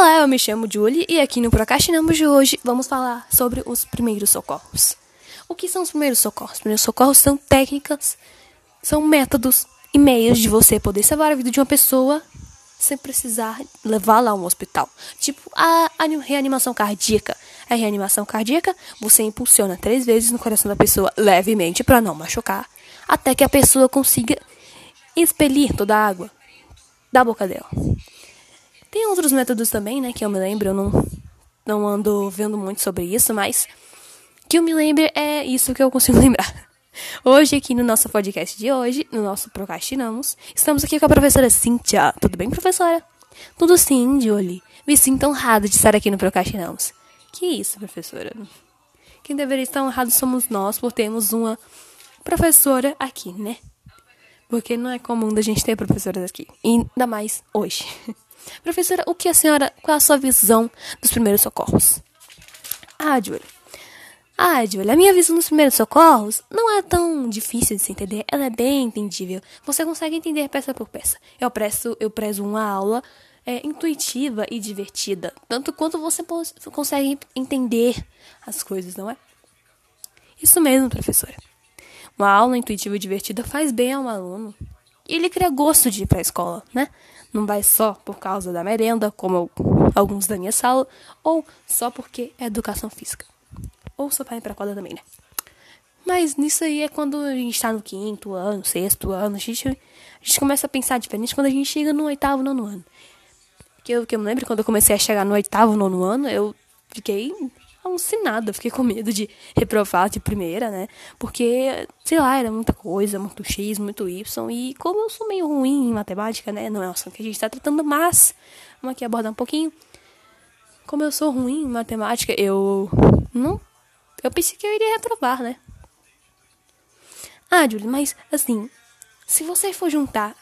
Olá, eu me chamo Julie e aqui no Procrastinamos de hoje vamos falar sobre os primeiros socorros. O que são os primeiros socorros? Os primeiros socorros são técnicas, são métodos e meios de você poder salvar a vida de uma pessoa sem precisar levá-la a um hospital. Tipo a, reanimação cardíaca. A reanimação cardíaca, você impulsiona três vezes no coração da pessoa levemente para não machucar, até que a pessoa consiga expelir toda a água da boca dela. Tem outros métodos também, né, que eu me lembro, eu não, não ando vendo muito sobre isso, mas que eu me lembro é isso que eu consigo lembrar. Hoje, aqui no nosso podcast de hoje, no nosso Procrastinamos, estamos aqui com a professora Cíntia. Tudo bem, professora? Tudo sim, Jolie. Me sinto honrada de estar aqui no Procrastinamos. Que isso, professora? Quem deveria estar honrado somos nós por termos uma professora aqui, né? Porque não é comum da gente ter professoras aqui. Ainda mais hoje. Professora, o que a senhora, qual a sua visão dos primeiros socorros? Ah, Julia. Ah, Julia, a minha visão dos primeiros socorros não é tão difícil de se entender, ela é bem entendível. Você consegue entender peça por peça. Eu prezo, eu prezo uma aula é, intuitiva e divertida, tanto quanto você consegue entender as coisas, não é? Isso mesmo, professora. Uma aula intuitiva e divertida faz bem ao aluno. E ele cria gosto de ir para a escola, né? Não vai só por causa da merenda, como alguns da minha sala, ou só porque é educação física. Ou só para ir para a quadra também, né? Mas nisso aí é quando a gente está no quinto ano, sexto ano, a gente, a gente começa a pensar diferente quando a gente chega no oitavo, nono ano. Que eu, que eu me lembro quando eu comecei a chegar no oitavo, nono ano, eu fiquei alucinada, fiquei com medo de reprovar de primeira, né? Porque, sei lá, era muita coisa, muito X, muito Y. E como eu sou meio ruim em matemática, né? Não é o assunto que a gente está tratando, mas vamos aqui abordar um pouquinho. Como eu sou ruim em matemática, eu não. Eu pensei que eu iria reprovar, né? Ah, Julie, mas assim, se você for juntar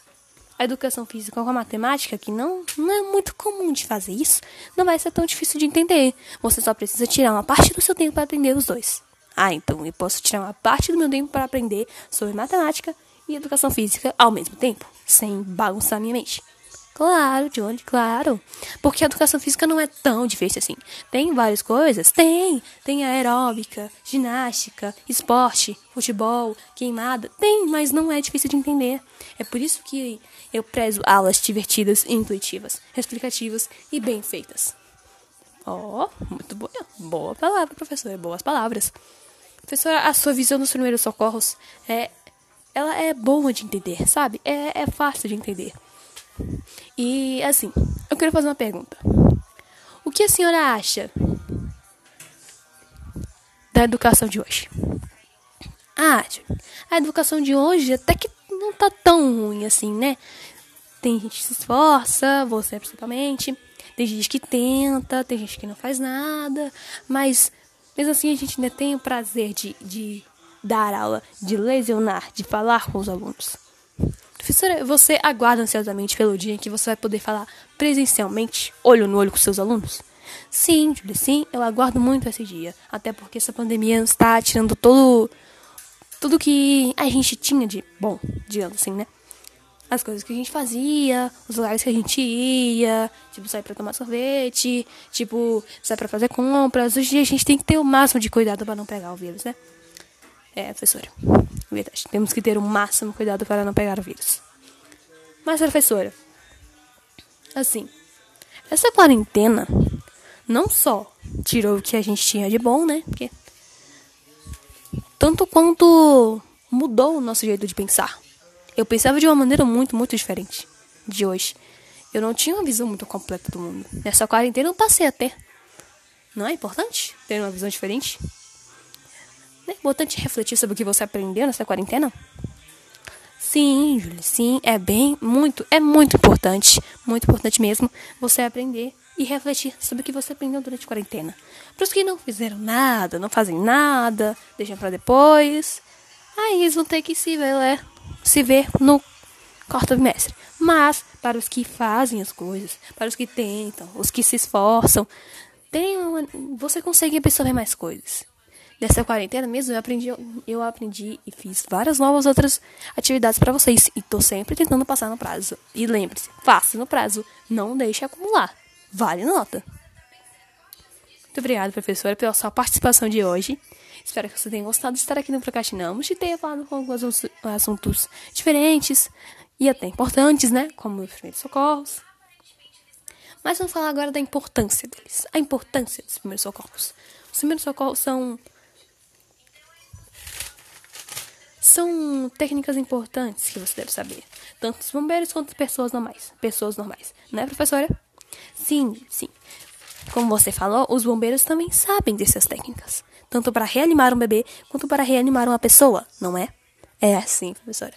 a educação física com a matemática, que não, não é muito comum de fazer isso, não vai ser tão difícil de entender. Você só precisa tirar uma parte do seu tempo para aprender os dois. Ah, então eu posso tirar uma parte do meu tempo para aprender sobre matemática e educação física ao mesmo tempo, sem bagunçar minha mente. Claro, Johnny, claro. Porque a educação física não é tão difícil assim. Tem várias coisas? Tem. Tem aeróbica, ginástica, esporte, futebol, queimada. Tem, mas não é difícil de entender. É por isso que eu prezo aulas divertidas, intuitivas, explicativas e bem feitas. Oh, muito boa. Boa palavra, professora. Boas palavras. Professora, a sua visão dos primeiros socorros é. Ela é boa de entender, sabe? É, é fácil de entender. E assim, eu quero fazer uma pergunta. O que a senhora acha da educação de hoje? Ah, a educação de hoje até que não tá tão ruim assim, né? Tem gente que se esforça, você principalmente. Tem gente que tenta, tem gente que não faz nada. Mas mesmo assim a gente ainda tem o prazer de, de dar aula, de lesionar, de falar com os alunos. Professora, você aguarda ansiosamente pelo dia em que você vai poder falar presencialmente, olho no olho com seus alunos? Sim, Julia, sim, eu aguardo muito esse dia. Até porque essa pandemia está tirando todo. Tudo que a gente tinha de bom, digamos assim, né? As coisas que a gente fazia, os lugares que a gente ia, tipo, sair pra tomar sorvete, tipo, sair pra fazer compras. Hoje a gente tem que ter o máximo de cuidado para não pegar o vírus, né? É, professora. Verdade. Temos que ter o máximo cuidado para não pegar o vírus. Mas, professora, assim, essa quarentena não só tirou o que a gente tinha de bom, né? Porque tanto quanto mudou o nosso jeito de pensar. Eu pensava de uma maneira muito, muito diferente de hoje. Eu não tinha uma visão muito completa do mundo. Nessa quarentena eu passei a ter. Não é importante ter uma visão diferente? É importante refletir sobre o que você aprendeu nessa quarentena? Sim, Júlia, sim, é bem, muito, é muito importante, muito importante mesmo você aprender e refletir sobre o que você aprendeu durante a quarentena. Para os que não fizeram nada, não fazem nada, deixam para depois, aí eles vão ter que se ver, né? se ver no quarto trimestre. Mas para os que fazem as coisas, para os que tentam, os que se esforçam, tem uma, você consegue absorver mais coisas dessa quarentena mesmo, eu aprendi, eu aprendi e fiz várias novas outras atividades para vocês. E tô sempre tentando passar no prazo. E lembre-se, faça no prazo. Não deixe acumular. vale nota. Muito obrigada, professora, pela sua participação de hoje. Espero que você tenha gostado de estar aqui no Procrastinamos e tenha falado com alguns assuntos diferentes e até importantes, né? Como os primeiros socorros. Mas vamos falar agora da importância deles. A importância dos primeiros socorros. Os primeiros socorros são. São técnicas importantes que você deve saber. Tanto os bombeiros quanto as pessoas normais. Pessoas normais. Não é, professora? Sim, sim. Como você falou, os bombeiros também sabem dessas técnicas tanto para reanimar um bebê quanto para reanimar uma pessoa, não é? É assim, professora.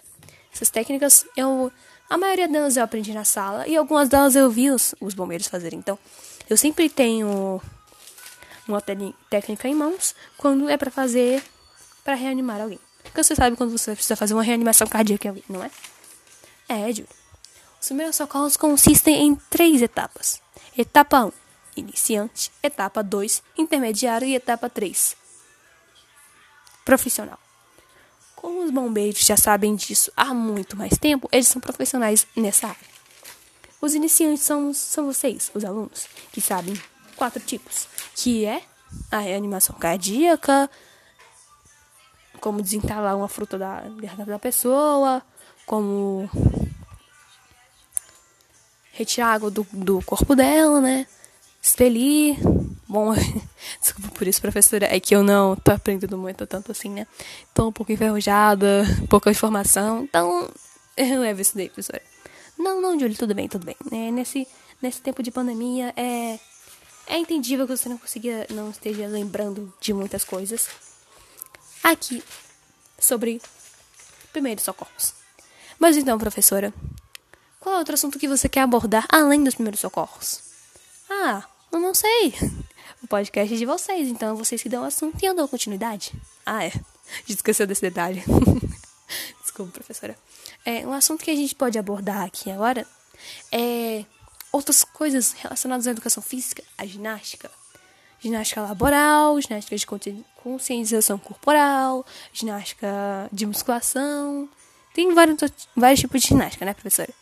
Essas técnicas eu a maioria delas eu aprendi na sala e algumas delas eu vi os, os bombeiros fazerem. Então, eu sempre tenho uma técnica em mãos quando é para fazer para reanimar alguém. Porque você sabe quando você precisa fazer uma reanimação cardíaca não é? É, Júlio. Os primeiros socorros consistem em três etapas. Etapa 1, iniciante. Etapa 2, intermediário. E etapa 3, profissional. Como os bombeiros já sabem disso há muito mais tempo, eles são profissionais nessa área. Os iniciantes são, são vocês, os alunos, que sabem quatro tipos, que é a reanimação cardíaca, como desentalar uma fruta da garganta da pessoa, como retirar água do, do corpo dela, né? Expelir, Bom, desculpa por isso, professora, é que eu não tô aprendendo muito tanto assim, né? Tô um pouco enferrujada, pouca informação, então eu levo isso daí, professora. Não, não, Júlio, tudo bem, tudo bem. É, nesse, nesse tempo de pandemia, é, é entendível que você não conseguia, não esteja lembrando de muitas coisas. Aqui, sobre primeiros socorros. Mas então, professora, qual é outro assunto que você quer abordar além dos primeiros socorros? Ah, eu não sei o podcast de vocês. Então, vocês que dão assunto e eu dou continuidade. Ah, é. Esqueceu desse detalhe. Desculpa, professora. É, um assunto que a gente pode abordar aqui agora é outras coisas relacionadas à educação física, a ginástica. Ginástica laboral, ginástica de conscientização corporal, ginástica de musculação. Tem vários, vários tipos de ginástica, né, professora?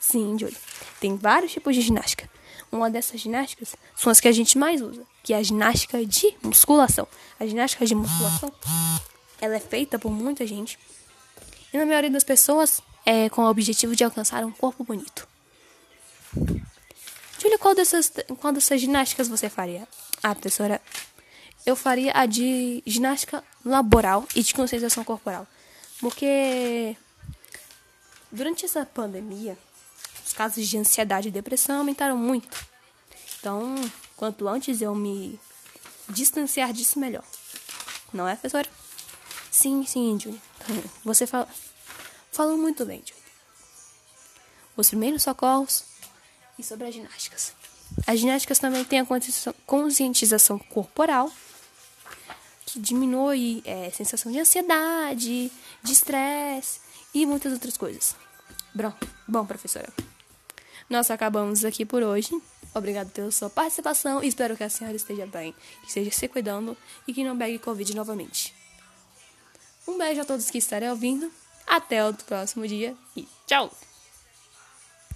Sim, Júlio. Tem vários tipos de ginástica. Uma dessas ginásticas são as que a gente mais usa, que é a ginástica de musculação. A ginástica de musculação, ela é feita por muita gente e na maioria das pessoas é com o objetivo de alcançar um corpo bonito. Júlia, qual dessas, qual dessas ginásticas você faria? Ah, professora, eu faria a de ginástica laboral e de conscientização corporal. Porque durante essa pandemia, os casos de ansiedade e depressão aumentaram muito. Então, quanto antes eu me distanciar disso, melhor. Não é, professora? Sim, sim, Júlia. Você fala, falou muito bem, Júlia. Os primeiros socorros e sobre as ginásticas. As ginásticas também têm a conscientização corporal, que diminui é, sensação de ansiedade, de estresse e muitas outras coisas. Bom, bom, professora. Nós acabamos aqui por hoje. Obrigado pela sua participação e espero que a senhora esteja bem, que esteja se cuidando e que não pegue Covid novamente. Um beijo a todos que estarem ouvindo. Até o próximo dia e tchau!